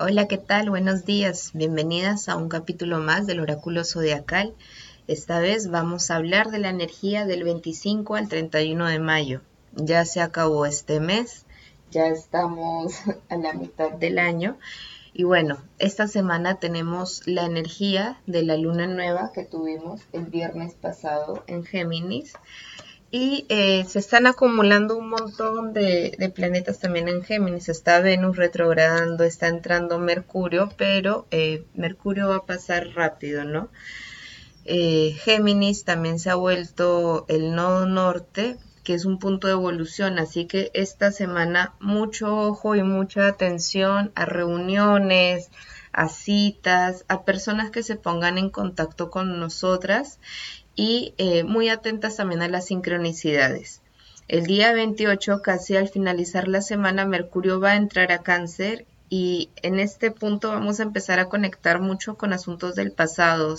Hola, ¿qué tal? Buenos días. Bienvenidas a un capítulo más del oráculo zodiacal. Esta vez vamos a hablar de la energía del 25 al 31 de mayo. Ya se acabó este mes, ya estamos a la mitad del año. Y bueno, esta semana tenemos la energía de la luna nueva que tuvimos el viernes pasado en Géminis y eh, se están acumulando un montón de, planetas también en Géminis. Está Venus retrogradando, está entrando Mercurio, pero eh, Mercurio va a pasar rápido, ¿no? Eh, Géminis también se ha vuelto el nodo norte, que es un punto de evolución, así que esta semana mucho ojo y mucha atención a reuniones, a citas, a personas que se pongan en contacto con nosotras y eh, muy atentas también a las sincronicidades. El día 28, casi al finalizar la semana, Mercurio va a entrar a cáncer y en este punto vamos a empezar a conectar mucho con asuntos del pasado,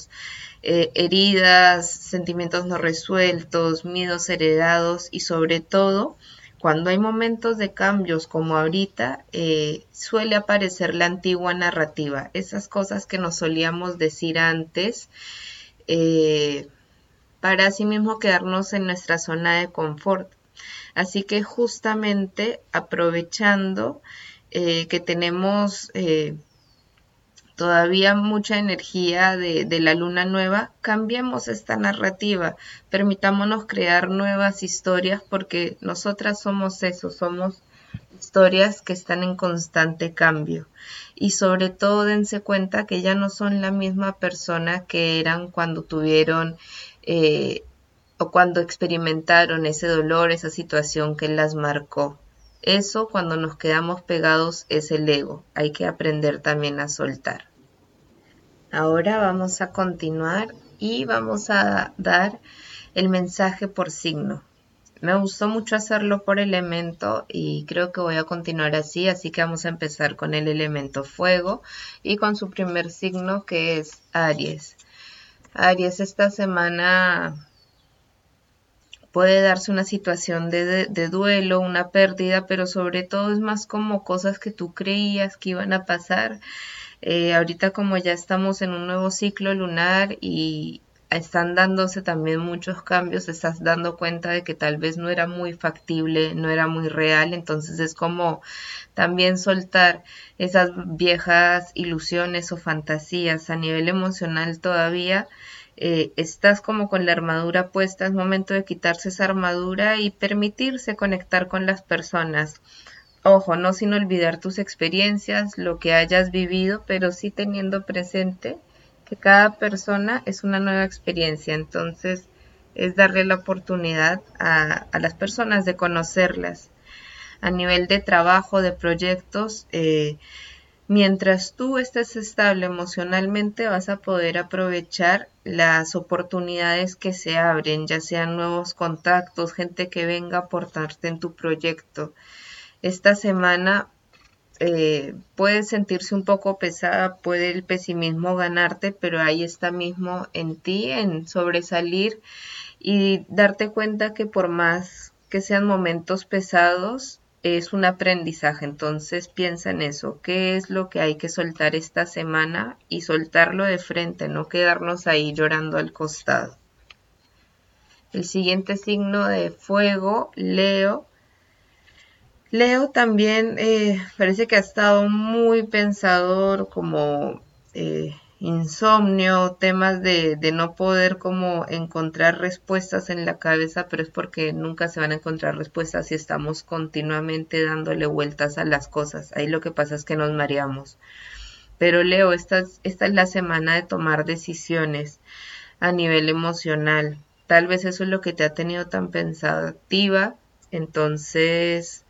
eh, heridas, sentimientos no resueltos, miedos heredados y sobre todo cuando hay momentos de cambios como ahorita, eh, suele aparecer la antigua narrativa, esas cosas que nos solíamos decir antes para asimismo quedarnos en nuestra zona de confort. Así que justamente aprovechando eh, que tenemos eh, todavía mucha energía de, de, la luna nueva, cambiemos esta narrativa, permitámonos crear nuevas historias porque nosotras somos eso, somos historias que están en constante cambio y sobre todo dense cuenta que ya no son la misma persona que eran cuando tuvieron eh, o cuando experimentaron ese dolor, esa situación que las marcó. Eso cuando nos quedamos pegados es el ego. Hay que aprender también a soltar. Ahora vamos a continuar y vamos a dar el mensaje por signo. Me gustó mucho hacerlo por elemento y creo que voy a continuar así, así que vamos a empezar con el elemento fuego y con su primer signo que es Aries. Aries, esta semana puede darse una situación de, duelo, una pérdida, pero sobre todo es más como cosas que tú creías que iban a pasar. Eh, ahorita como ya estamos en un nuevo ciclo lunar y están dándose también muchos cambios, estás dando cuenta de que tal vez no era muy factible, no era muy real, entonces es como también soltar esas viejas ilusiones o fantasías a nivel emocional todavía. Eh, estás como con la armadura puesta, es momento de quitarse esa armadura y permitirse conectar con las personas. Ojo, no sin olvidar tus experiencias, lo que hayas vivido, pero sí teniendo presente que cada persona es una nueva experiencia, entonces es darle la oportunidad a, las personas de conocerlas. A nivel de trabajo, de proyectos, eh, mientras tú estés estable emocionalmente vas a poder aprovechar las oportunidades que se abren, ya sean nuevos contactos, gente que venga a aportarte en tu proyecto. Esta semana eh, puede sentirse un poco pesada, puede el pesimismo ganarte, pero ahí está mismo en ti, en sobresalir y darte cuenta que por más que sean momentos pesados, es un aprendizaje. Entonces piensa en eso, qué es lo que hay que soltar esta semana y soltarlo de frente, no quedarnos ahí llorando al costado. El siguiente signo de fuego, Leo, Leo también eh, parece que ha estado muy pensador, como eh, insomnio, temas de, no poder como encontrar respuestas en la cabeza, pero es porque nunca se van a encontrar respuestas si estamos continuamente dándole vueltas a las cosas. Ahí lo que pasa es que nos mareamos. Pero Leo, esta, esta es la semana de tomar decisiones a nivel emocional. Tal vez eso es lo que te ha tenido tan pensativa. Entonces,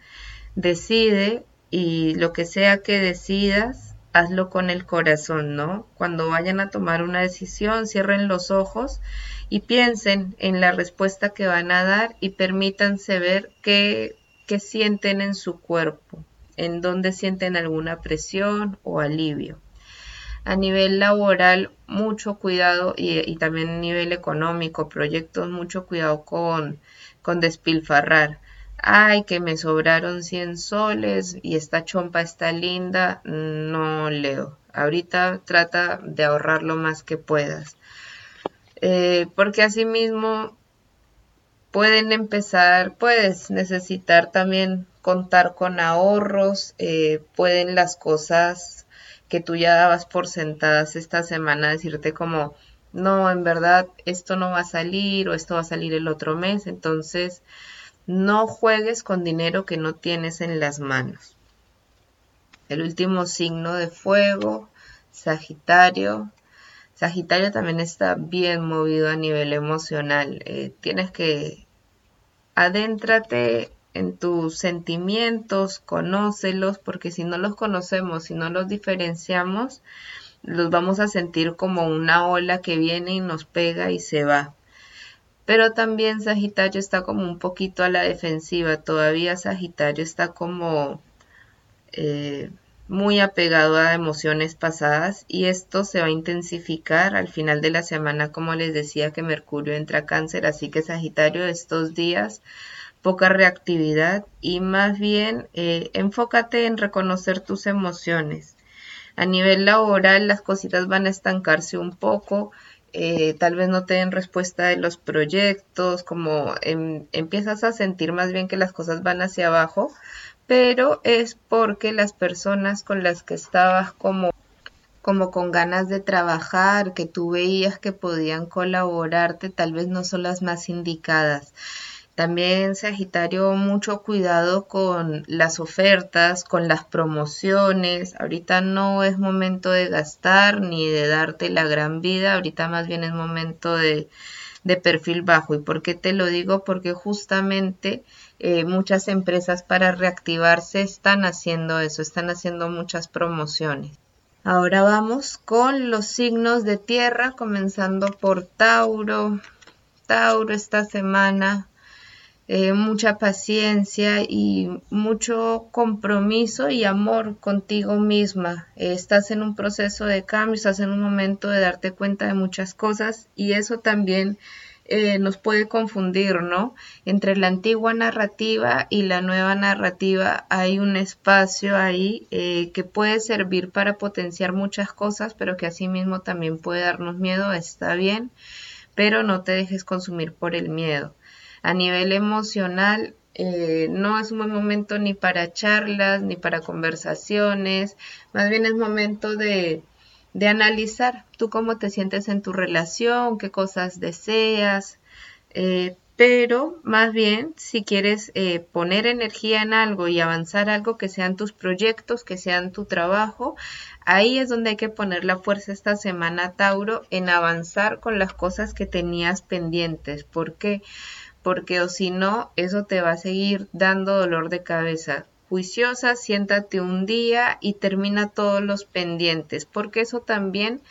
decide y lo que sea que decidas, hazlo con el corazón, ¿no? Cuando vayan a tomar una decisión, cierren los ojos y piensen en la respuesta que van a dar y permítanse ver qué, sienten en su cuerpo, en dónde sienten alguna presión o alivio. A nivel laboral, mucho cuidado y, y también a nivel económico, proyectos, mucho cuidado con, con despilfarrar ay, que me sobraron 100 soles y esta chompa está linda, no leo. Ahorita trata de ahorrar lo más que puedas. Eh, porque asimismo pueden empezar, puedes necesitar también contar con ahorros, eh, pueden las cosas que tú ya dabas por sentadas esta semana decirte como, no, en verdad esto no va a salir o esto va a salir el otro mes, entonces no juegues con dinero que no tienes en las manos. El último signo de fuego, Sagitario. Sagitario también está bien movido a nivel emocional. Eh, tienes que adéntrate en tus sentimientos, conócelos, porque si no los conocemos, si no los diferenciamos, los vamos a sentir como una ola que viene y nos pega y se va. Pero también Sagitario está como un poquito a la defensiva, todavía Sagitario está como eh, muy apegado a emociones pasadas y esto se va a intensificar al final de la semana, como les decía que Mercurio entra a cáncer, así que Sagitario estos días poca reactividad y más bien eh, enfócate en reconocer tus emociones. A nivel laboral las cositas van a estancarse un poco, eh, tal vez no te den respuesta de los proyectos, como em, empiezas a sentir más bien que las cosas van hacia abajo, pero es porque las personas con las que estabas como como con ganas de trabajar, que tú veías que podían colaborarte, tal vez no son las más indicadas. También Sagitario, mucho cuidado con las ofertas, con las promociones. Ahorita no es momento de gastar ni de darte la gran vida, ahorita más bien es momento de, perfil bajo. ¿Y por qué te lo digo? Porque justamente eh, muchas empresas para reactivarse están haciendo eso, están haciendo muchas promociones. Ahora vamos con los signos de tierra, comenzando por Tauro. Tauro esta semana eh, mucha paciencia y mucho compromiso y amor contigo misma. Eh, estás en un proceso de cambio, estás en un momento de darte cuenta de muchas cosas y eso también eh, nos puede confundir, ¿no? Entre la antigua narrativa y la nueva narrativa hay un espacio ahí que puede servir para potenciar muchas cosas, pero que asimismo también puede darnos miedo, está bien, pero no te dejes consumir por el miedo a nivel emocional eh, no es un buen momento ni para charlas, ni para conversaciones, más bien es momento de, de analizar tú cómo te sientes en tu relación, qué cosas deseas, eh, pero más bien si quieres eh, poner energía en algo y avanzar algo que sean tus proyectos, que sean tu trabajo, ahí es donde hay que poner la fuerza esta semana, Tauro, en avanzar con las cosas que tenías pendientes. ¿Por qué? Porque o si no, eso te va a seguir dando dolor de cabeza. Juiciosa, siéntate un día y termina todos los pendientes, porque eso también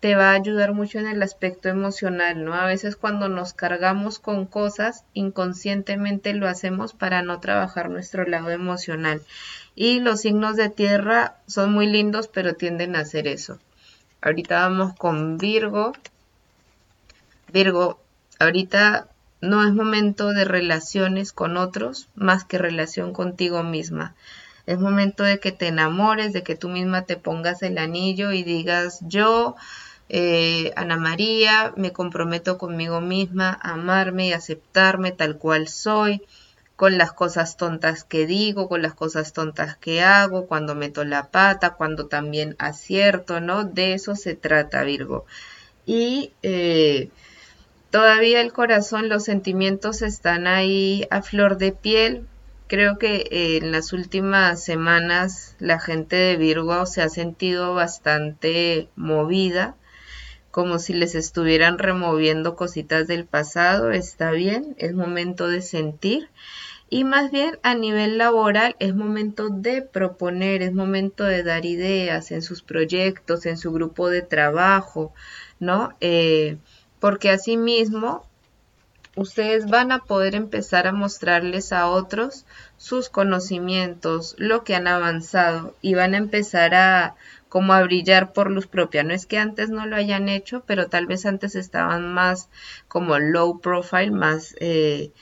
te va a ayudar mucho en el aspecto emocional, ¿no? A veces cuando nos cargamos con cosas, inconscientemente lo hacemos para no trabajar nuestro lado emocional. Y los signos de tierra son muy lindos, pero tienden a hacer eso. Ahorita vamos con Virgo. Virgo, ahorita no es momento de relaciones con otros más que relación contigo misma. Es momento de que te enamores, de que tú misma te pongas el anillo y digas yo, eh, Ana María, me comprometo conmigo misma a amarme y aceptarme tal cual soy, con las cosas tontas que digo, con las cosas tontas que hago, cuando meto la pata, cuando también acierto, ¿no? De eso se trata, Virgo. Y eh, todavía el corazón, los sentimientos están ahí a flor de piel. Creo que eh, en las últimas semanas la gente de Virgo se ha sentido bastante movida, como si les estuvieran removiendo cositas del pasado. Está bien, es momento de sentir. Y más bien a nivel laboral es momento de proponer, es momento de dar ideas en sus proyectos, en su grupo de trabajo, ¿no? Eh, porque asimismo ustedes van a poder empezar a mostrarles a otros sus conocimientos, lo que han avanzado y van a empezar a como a brillar por luz propia. No es que antes no lo hayan hecho, pero tal vez antes estaban más como low profile, más eh,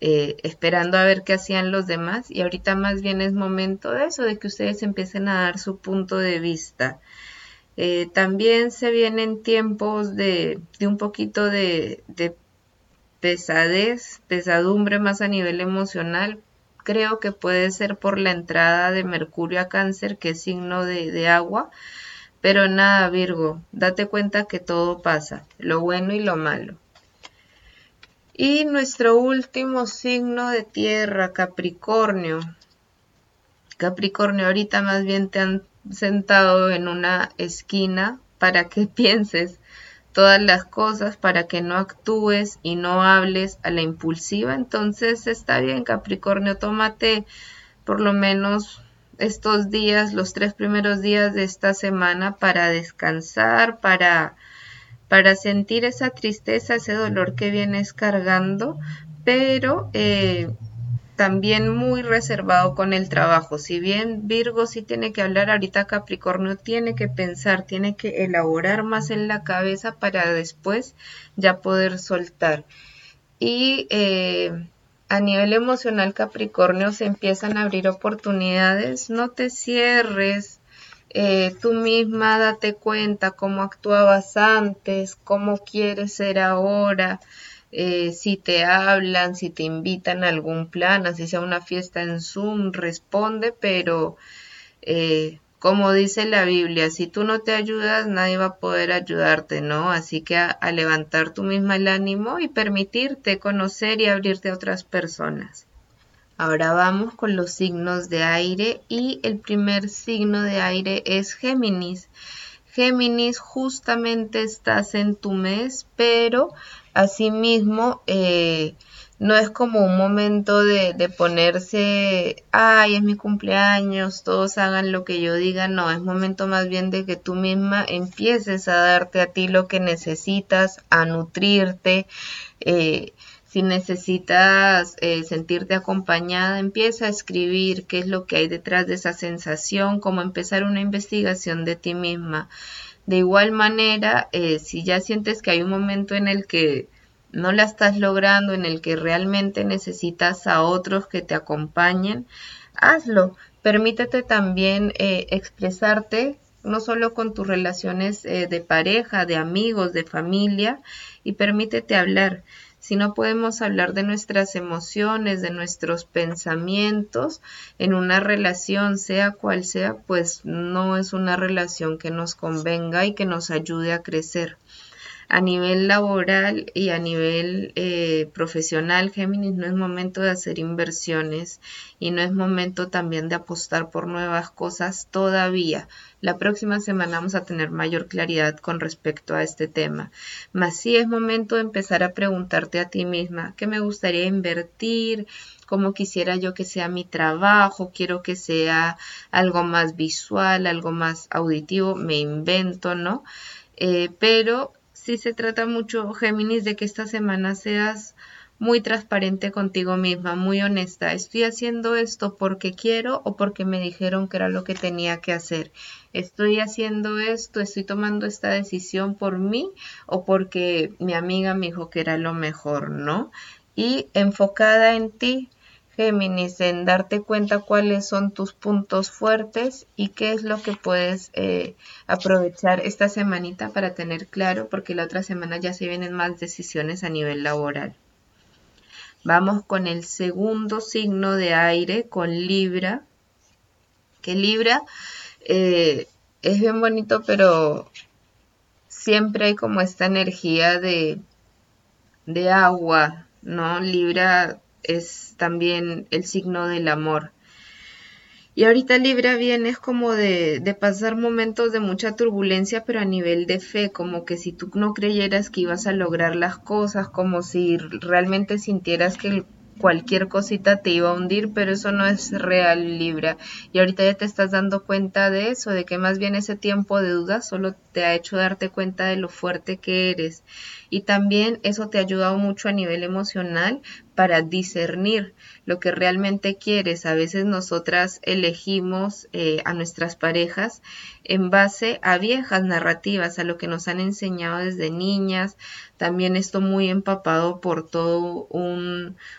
eh, esperando a ver qué hacían los demás y ahorita más bien es momento de eso, de que ustedes empiecen a dar su punto de vista. Eh, también se vienen tiempos de, un poquito de, pesadez, pesadumbre más a nivel emocional. Creo que puede ser por la entrada de Mercurio a cáncer, que es signo de, de agua. Pero nada, Virgo, date cuenta que todo pasa, lo bueno y lo malo. Y nuestro último signo de tierra, Capricornio. Capricornio, ahorita más bien te han sentado en una esquina para que pienses todas las cosas, para que no actúes y no hables a la impulsiva. Entonces está bien, Capricornio, tómate por lo menos estos días, los tres primeros días de esta semana para descansar, para, para sentir esa tristeza, ese dolor que vienes cargando, pero eh, también muy reservado con el trabajo. Si bien Virgo sí tiene que hablar, ahorita Capricornio tiene que pensar, tiene que elaborar más en la cabeza para después ya poder soltar. Y eh, a nivel emocional Capricornio se empiezan a abrir oportunidades, no te cierres, eh, tú misma date cuenta cómo actuabas antes, cómo quieres ser ahora. Eh, si te hablan, si te invitan a algún plan, así sea una fiesta en Zoom, responde, pero eh, como dice la Biblia, si tú no te ayudas, nadie va a poder ayudarte, ¿no? Así que a, a levantar tú misma el ánimo y permitirte conocer y abrirte a otras personas. Ahora vamos con los signos de aire y el primer signo de aire es Géminis. Géminis justamente estás en tu mes, pero Asimismo, eh, no es como un momento de, ponerse, ay, es mi cumpleaños, todos hagan lo que yo diga, no, es momento más bien de que tú misma empieces a darte a ti lo que necesitas, a nutrirte. Eh, si necesitas eh, sentirte acompañada, empieza a escribir qué es lo que hay detrás de esa sensación, como empezar una investigación de ti misma. De igual manera, eh, si ya sientes que hay un momento en el que no la estás logrando, en el que realmente necesitas a otros que te acompañen, hazlo. Permítete también eh, expresarte no solo con tus relaciones eh, de pareja, de amigos, de familia, y permítete hablar. Si no podemos hablar de nuestras emociones, de nuestros pensamientos en una relación, sea cual sea, pues no es una relación que nos convenga y que nos ayude a crecer a nivel laboral y a nivel eh, profesional, Géminis, no es momento de hacer inversiones y no es momento también de apostar por nuevas cosas todavía. La próxima semana vamos a tener mayor claridad con respecto a este tema. Mas sí es momento de empezar a preguntarte a ti misma, ¿qué me gustaría invertir? cómo quisiera yo que sea mi trabajo, quiero que sea algo más visual, algo más auditivo, me invento, ¿no? Eh, pero sí se trata mucho, Géminis, de que esta semana seas muy transparente contigo misma, muy honesta. Estoy haciendo esto porque quiero o porque me dijeron que era lo que tenía que hacer. Estoy haciendo esto, estoy tomando esta decisión por mí o porque mi amiga me dijo que era lo mejor, ¿no? Y enfocada en ti, Géminis, en darte cuenta cuáles son tus puntos fuertes y qué es lo que puedes eh, aprovechar esta semanita para tener claro, porque la otra semana ya se vienen más decisiones a nivel laboral. Vamos con el segundo signo de aire, con Libra, que Libra eh, es bien bonito, pero siempre hay como esta energía de, de agua, ¿no? Libra es también el signo del amor. Y ahorita Libra viene es como de, de, pasar momentos de mucha turbulencia, pero a nivel de fe, como que si tú no creyeras que ibas a lograr las cosas, como si realmente sintieras que cualquier cosita te iba a hundir, pero eso no es real, Libra. Y ahorita ya te estás dando cuenta de eso, de que más bien ese tiempo de duda solo te ha hecho darte cuenta de lo fuerte que eres. Y también eso te ha ayudado mucho a nivel emocional para discernir lo que realmente quieres. A veces nosotras elegimos eh, a nuestras parejas en base a viejas narrativas, a lo que nos han enseñado desde niñas. También esto muy empapado por todo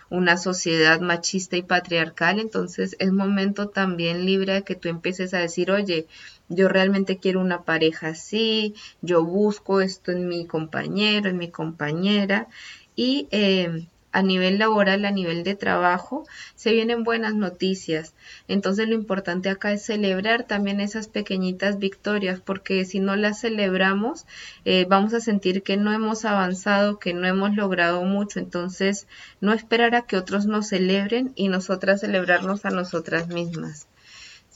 una sociedad machista y patriarcal. Entonces es momento también libre de que tú empieces a decir, oye, yo realmente quiero una pareja así, yo busco esto en mi compañero, en mi compañera y eh, a nivel laboral, a nivel de trabajo, se vienen buenas noticias. Entonces lo importante acá es celebrar también esas pequeñitas victorias, porque si no las celebramos, eh, vamos a sentir que no hemos avanzado, que no hemos logrado mucho. Entonces, no esperar a que otros nos celebren y nosotras celebrarnos a nosotras mismas.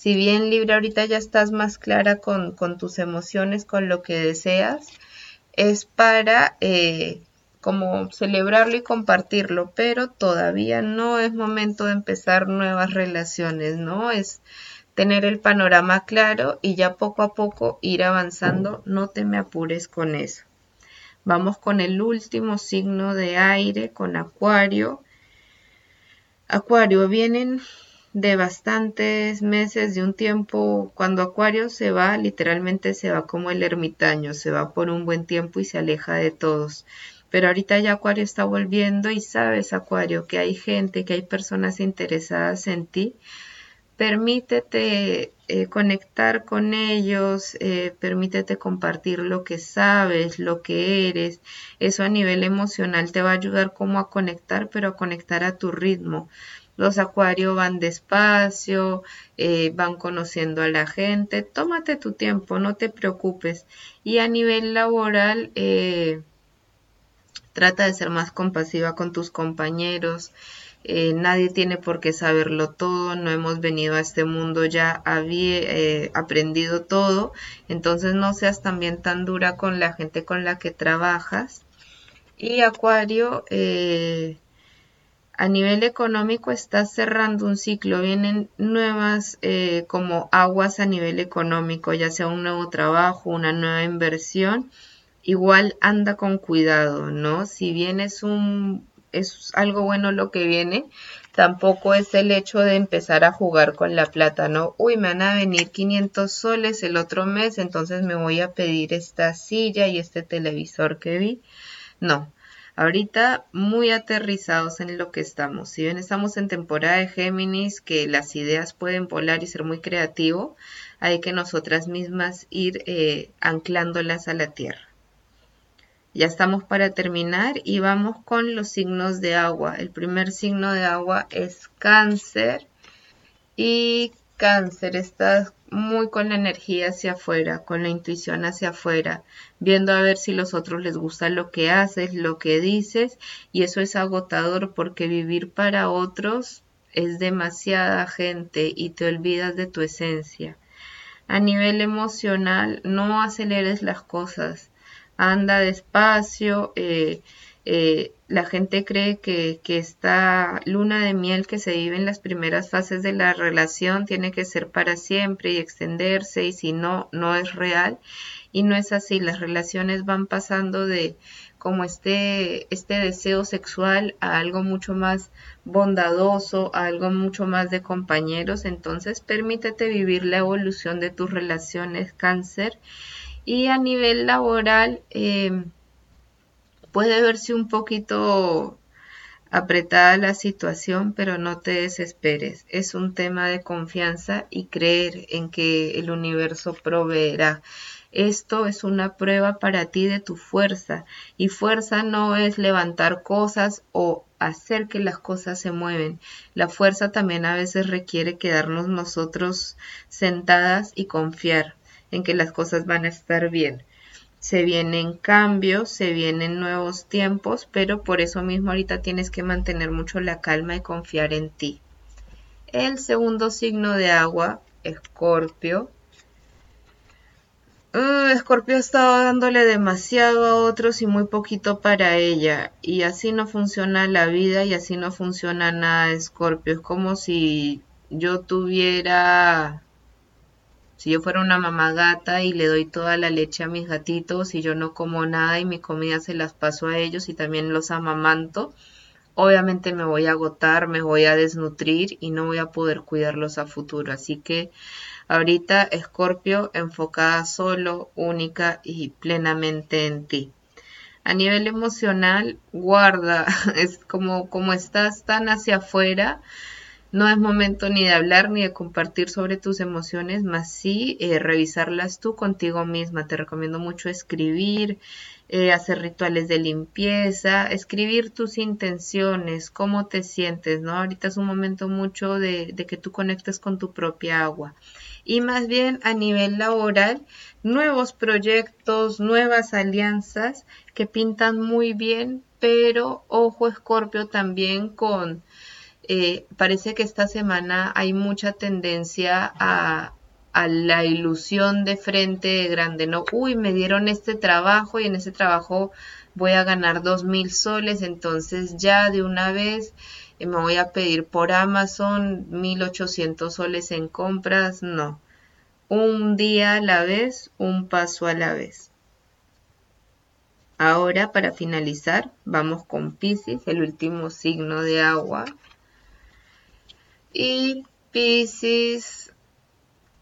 Si bien libre ahorita ya estás más clara con, con tus emociones, con lo que deseas, es para... Eh, como celebrarlo y compartirlo, pero todavía no es momento de empezar nuevas relaciones, ¿no? Es tener el panorama claro y ya poco a poco ir avanzando, no te me apures con eso. Vamos con el último signo de aire, con Acuario. Acuario, vienen de bastantes meses, de un tiempo, cuando Acuario se va, literalmente se va como el ermitaño, se va por un buen tiempo y se aleja de todos pero ahorita ya Acuario está volviendo y sabes, Acuario, que hay gente, que hay personas interesadas en ti. Permítete eh, conectar con ellos, eh, permítete compartir lo que sabes, lo que eres. Eso a nivel emocional te va a ayudar como a conectar, pero a conectar a tu ritmo. Los acuarios van despacio, eh, van conociendo a la gente. Tómate tu tiempo, no te preocupes. Y a nivel laboral, Trata de ser más compasiva con tus compañeros. Eh, nadie tiene por qué saberlo todo, no hemos venido a este mundo ya había eh, aprendido todo, entonces no seas también tan dura con la gente con la que trabajas. Y Acuario, eh, a nivel económico estás cerrando un ciclo, vienen nuevas como aguas a nivel económico, ya sea un nuevo trabajo, una nueva inversión igual anda con cuidado, ¿no? Si bien es un es algo bueno lo que viene, tampoco es el hecho de empezar a jugar con la plata, ¿no? Uy, me van a venir 500 soles el otro mes, entonces me voy a pedir esta silla y este televisor que vi. No, ahorita muy aterrizados en lo que estamos. Si bien estamos en temporada de Géminis, que las ideas pueden volar y ser muy creativo, hay que nosotras mismas ir eh, anclándolas a la tierra. Ya estamos para terminar y vamos con los signos de agua. El primer signo de agua es cáncer y cáncer está muy con la energía hacia afuera, con la intuición hacia afuera, viendo a ver si los otros les gusta lo que haces, lo que dices y eso es agotador porque vivir para otros es demasiada gente y te olvidas de tu esencia. A nivel emocional, no aceleres las cosas anda despacio, eh, eh, la gente cree que, que, esta luna de miel que se vive en las primeras fases de la relación tiene que ser para siempre y extenderse y si no, no es real. Y no es así, las relaciones van pasando de como este, este deseo sexual a algo mucho más bondadoso, a algo mucho más de compañeros. Entonces permítete vivir la evolución de tus relaciones cáncer y a nivel laboral eh, puede verse un poquito apretada la situación, pero no te desesperes. Es un tema de confianza y creer en que el universo proveerá. Esto es una prueba para ti de tu fuerza y fuerza no es levantar cosas o hacer que las cosas se mueven. La fuerza también a veces requiere quedarnos nosotros sentadas y confiar en que las cosas van a estar bien. Se vienen cambios, se vienen nuevos tiempos, pero por eso mismo ahorita tienes que mantener mucho la calma y confiar en ti. El segundo signo de agua, Escorpio. Uh, Escorpio estaba dándole demasiado a otros y muy poquito para ella. Y así no funciona la vida y así no funciona nada, Escorpio. Es como si yo tuviera si yo fuera una mamá gata y le doy toda la leche a mis gatitos y yo no como nada y mi comida se las paso a ellos y también los amamanto, obviamente me voy a agotar, me voy a desnutrir y no voy a poder cuidarlos a futuro. Así que ahorita Escorpio enfocada solo, única y plenamente en ti. A nivel emocional, guarda, es como, como estás tan hacia afuera, no es momento ni de hablar ni de compartir sobre tus emociones, más sí eh, revisarlas tú contigo misma. Te recomiendo mucho escribir, eh, hacer rituales de limpieza, escribir tus intenciones, cómo te sientes, ¿no? Ahorita es un momento mucho de, de que tú conectes con tu propia agua. Y más bien a nivel laboral, nuevos proyectos, nuevas alianzas que pintan muy bien, pero ojo Escorpio también con eh, parece que esta semana hay mucha tendencia a, la ilusión de frente grande, ¿no? Uy, me dieron este trabajo y en ese trabajo voy a ganar dos mil soles, entonces ya de una vez eh, me voy a pedir por Amazon mil ochocientos soles en compras, no. Un día a la vez, un paso a la vez. Ahora, para finalizar, vamos con Pisces, el último signo de agua. Y Pisces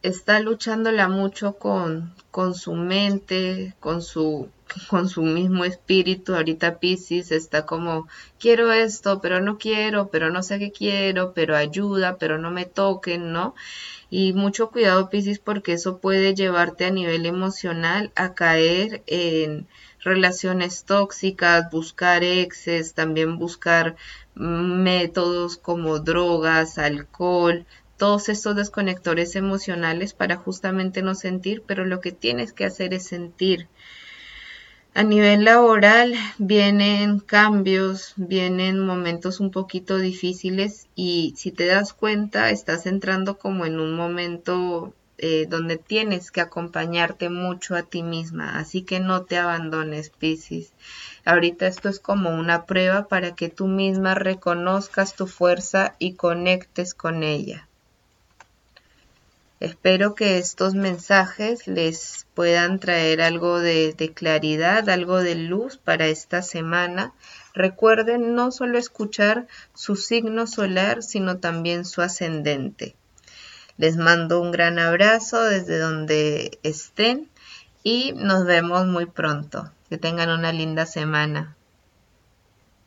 está luchándola mucho con, con su mente, con su, con su mismo espíritu. Ahorita Pisces está como, quiero esto, pero no quiero, pero no sé qué quiero, pero ayuda, pero no me toquen, ¿no? Y mucho cuidado Pisces porque eso puede llevarte a nivel emocional a caer en relaciones tóxicas, buscar exes, también buscar métodos como drogas, alcohol, todos estos desconectores emocionales para justamente no sentir, pero lo que tienes que hacer es sentir. A nivel laboral vienen cambios, vienen momentos un poquito difíciles y si te das cuenta estás entrando como en un momento eh, donde tienes que acompañarte mucho a ti misma, así que no te abandones, Piscis. Ahorita esto es como una prueba para que tú misma reconozcas tu fuerza y conectes con ella. Espero que estos mensajes les puedan traer algo de, de, claridad, algo de luz para esta semana. Recuerden no solo escuchar su signo solar, sino también su ascendente. Les mando un gran abrazo desde donde estén y nos vemos muy pronto. Que tengan una linda semana.